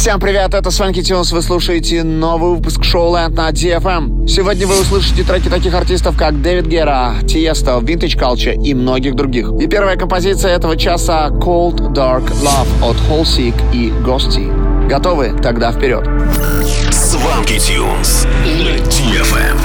Всем привет, это Сванки Тюнс, вы слушаете новый выпуск шоу Land на DFM. Сегодня вы услышите треки таких артистов, как Дэвид Гера, Тиесто, Vintage Culture и многих других. И первая композиция этого часа Cold Dark Love от Holseek и Ghosty. Готовы? Тогда вперед. Сванки Тюнс на DFM.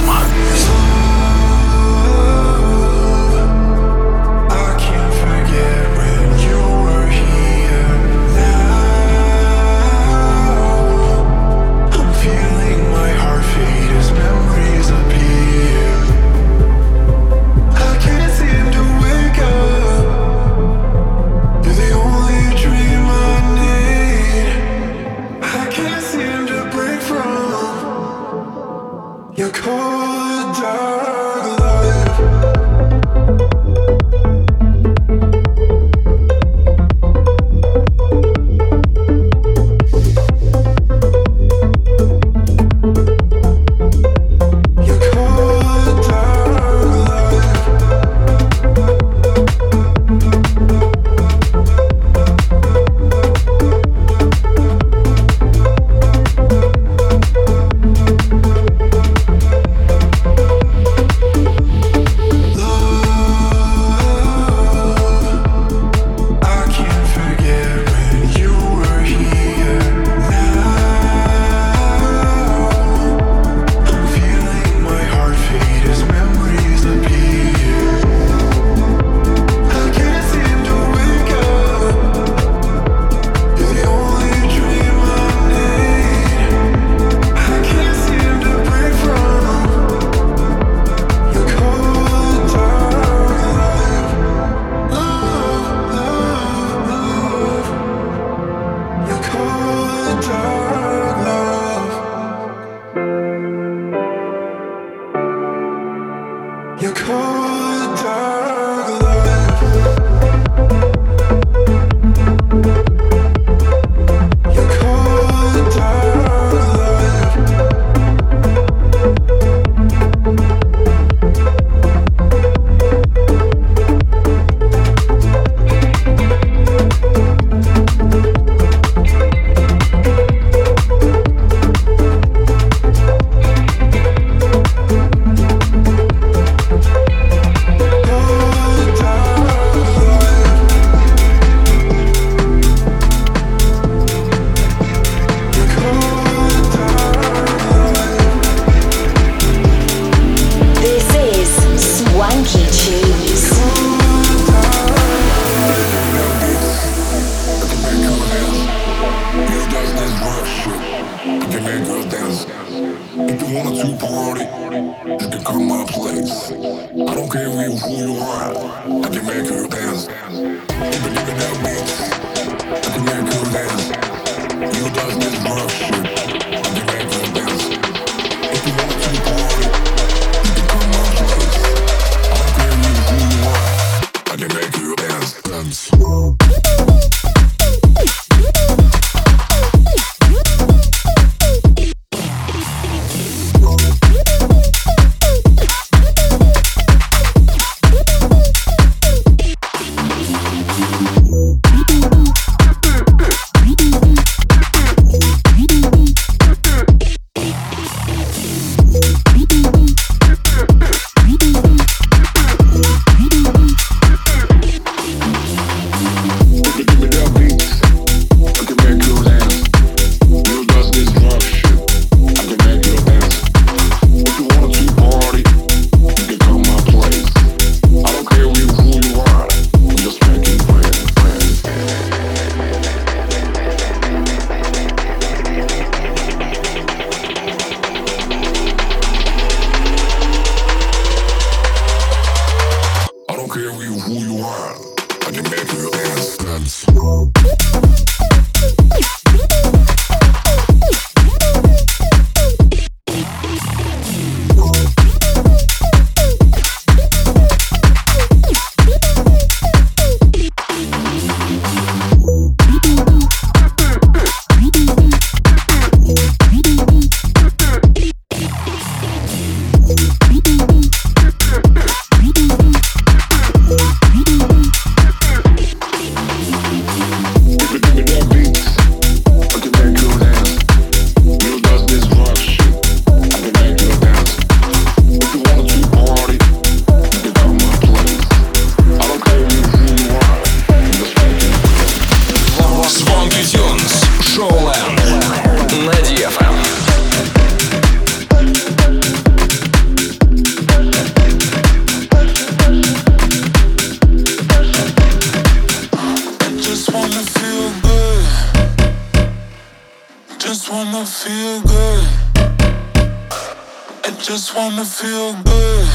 Just wanna feel good.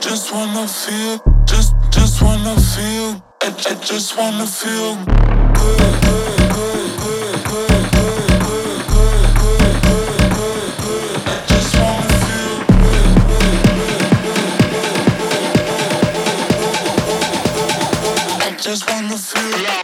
Just wanna feel, just, just wanna feel. I, I just wanna feel good. good, good, good. just wanna feel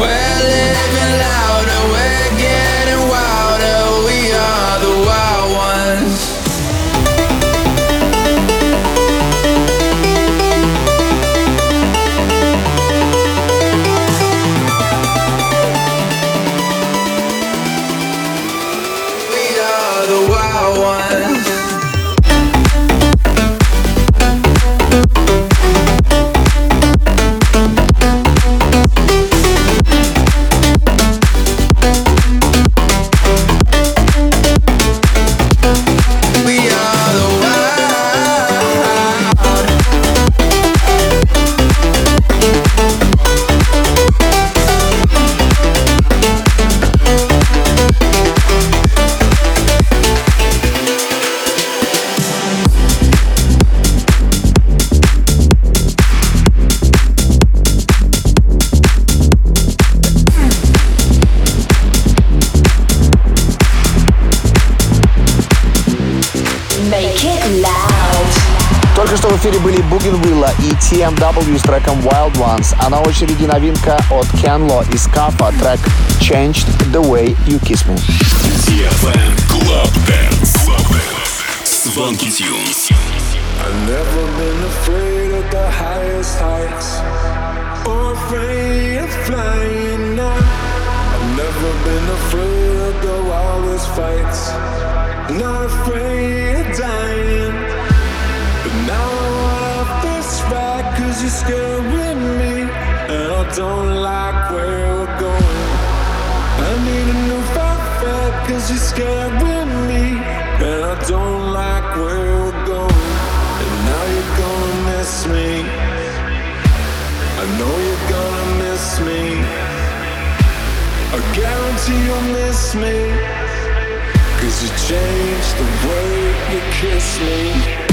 We're living loud BMW с треком Wild Ones, а на очереди новинка от Kenlo и Скафа, трек Changed the Way You Kiss Me. I've never been afraid of the highest heights. cause you're scared with me. And I don't like where we're going. And now you're gonna miss me. I know you're gonna miss me. I guarantee you'll miss me. Cause you changed the way you kiss me.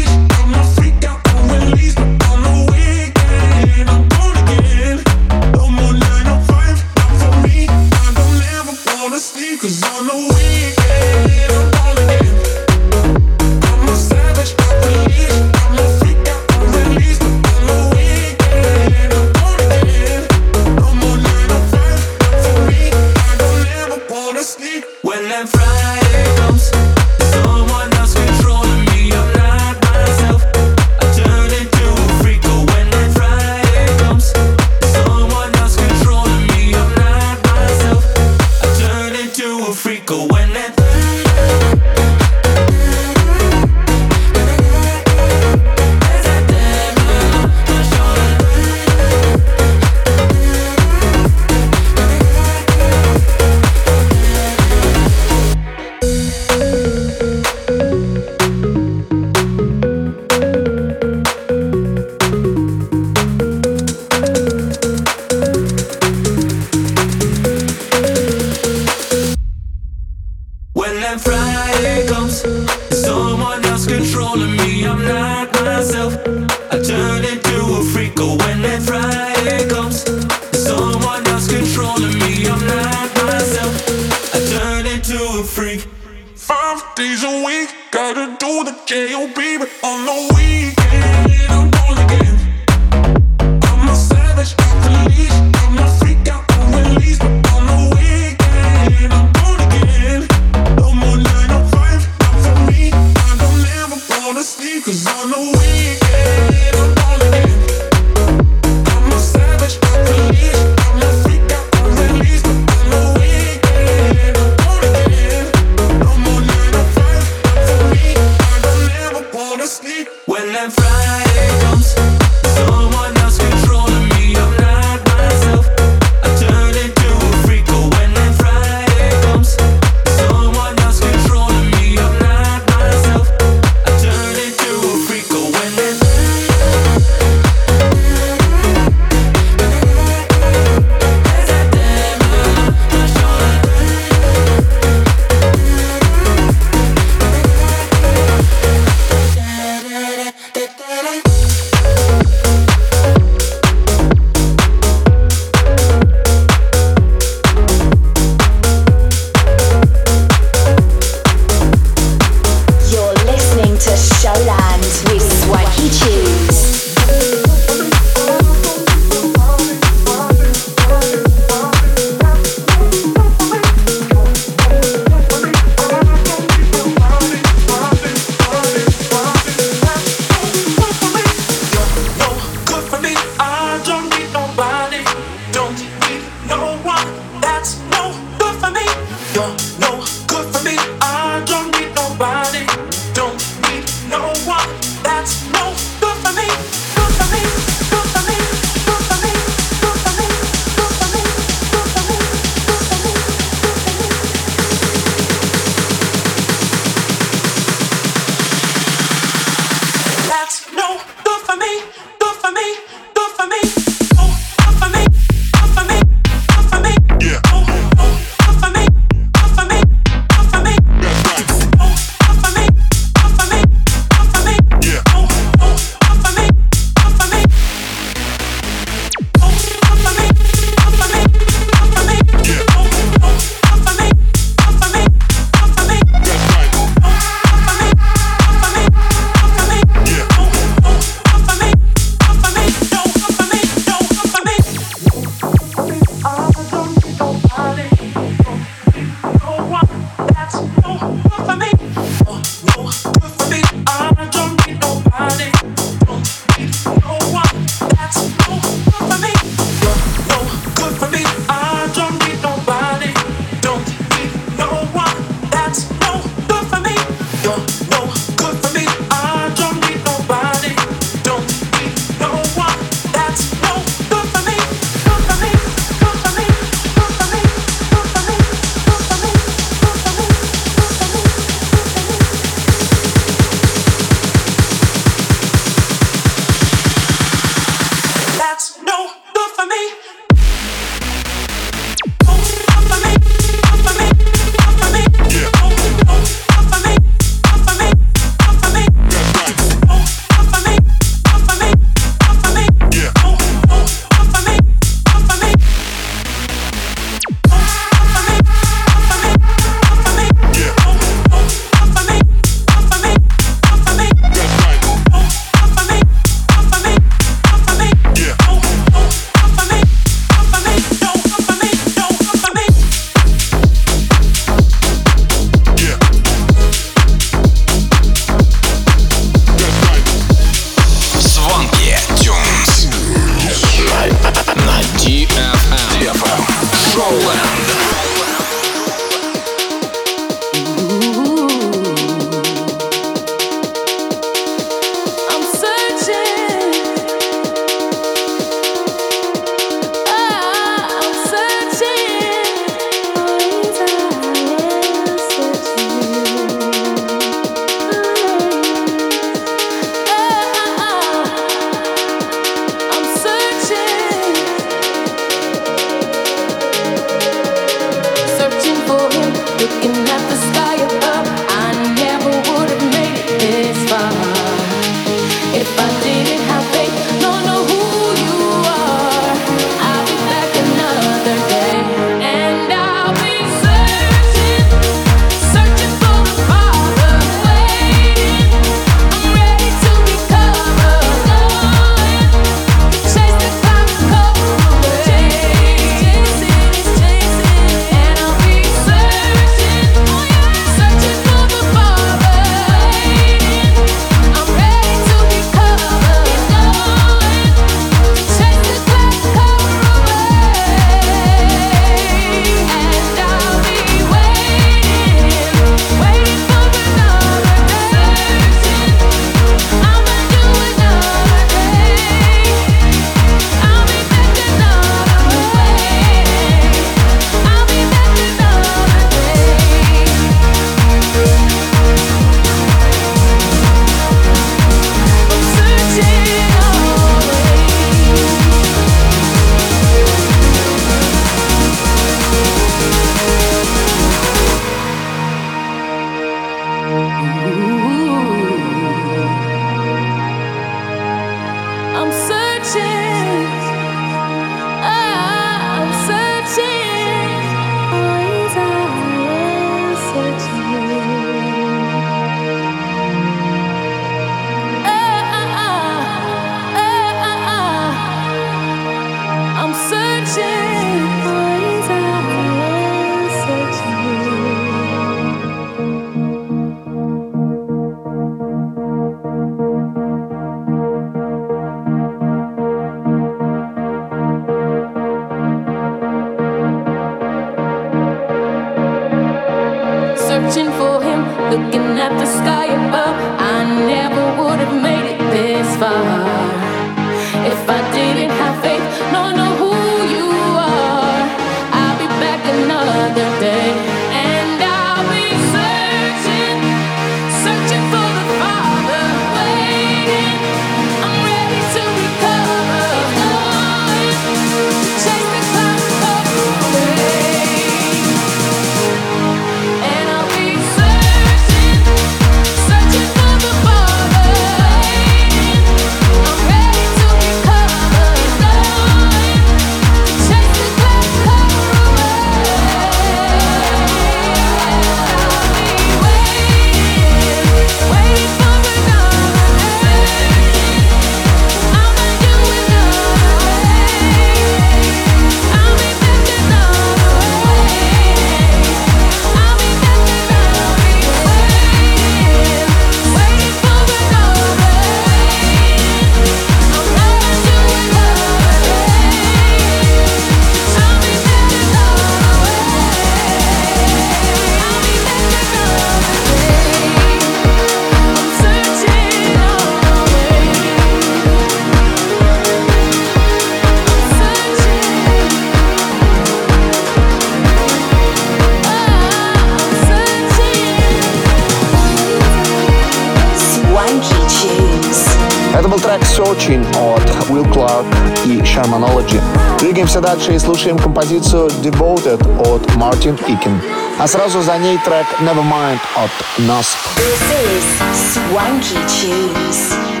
Слушаем композицию Devoted от Martin Ikin. А сразу за ней трек Nevermind от Nasp. This is Swanky Tunes.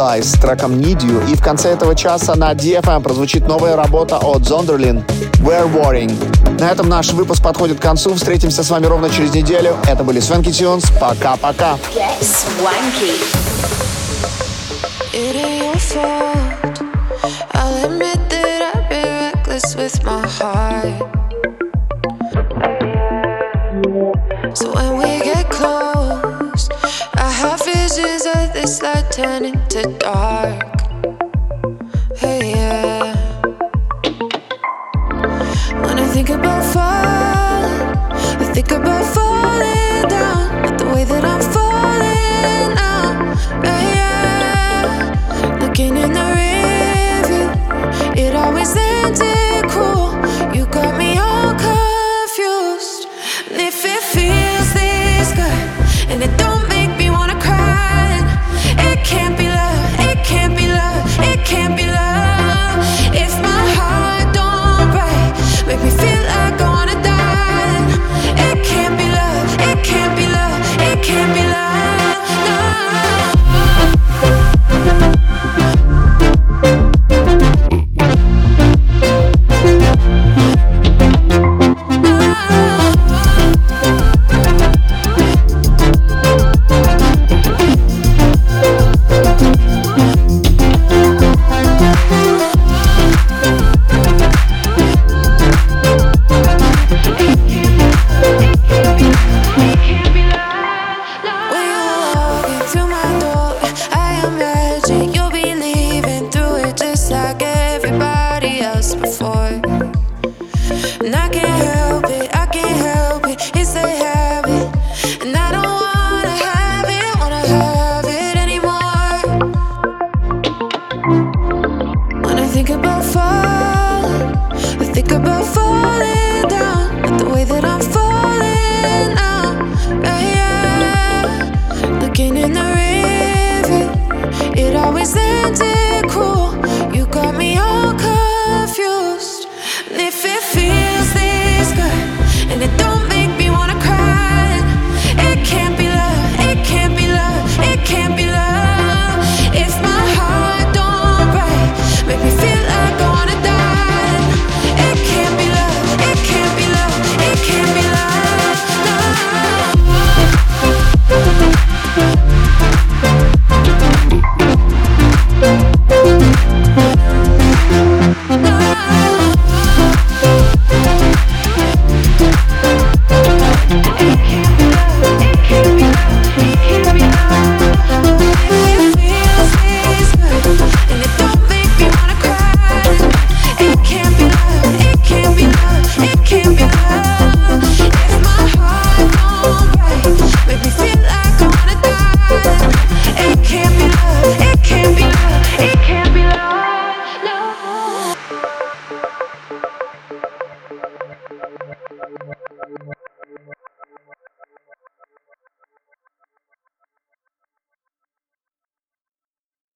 Rudlai с треком Need You, и в конце этого часа на DFM прозвучит новая работа от Zonderlin We're Warring. На этом наш выпуск подходит к концу. Встретимся с вами ровно через неделю. Это были Свенки Тюнс. Пока-пока. Get swanky. It turning to dark. Hey, yeah. When I think about falling, I think about falling